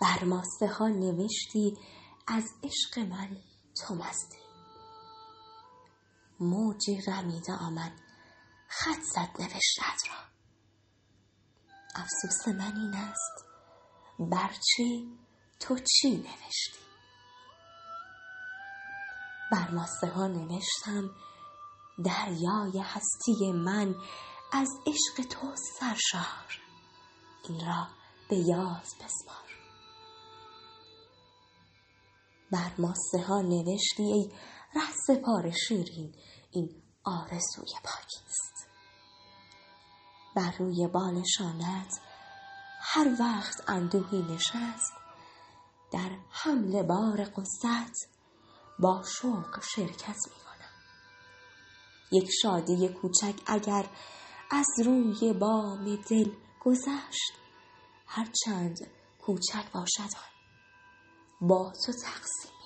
بر ماسه ها نوشتی از عشق من تو مستی. موجی رمیده آمد خط زد نوشتت را. افسوس من این است برچی تو چی نوشتی؟ بر ماسه ها نوشتم دریای هستی من از عشق تو سرشار. این را به یاد بسپار. بر ماسه ها نوشتی ای ره پار شیرین این آرزوی پاکیست بر روی بالشانت هر وقت اندوهی نشست در حمل بار قصت با شوق شرکت می کنم. یک شادی کوچک اگر از روی بام دل گذشت هر چند کوچک باشد آن. با تو تقسیم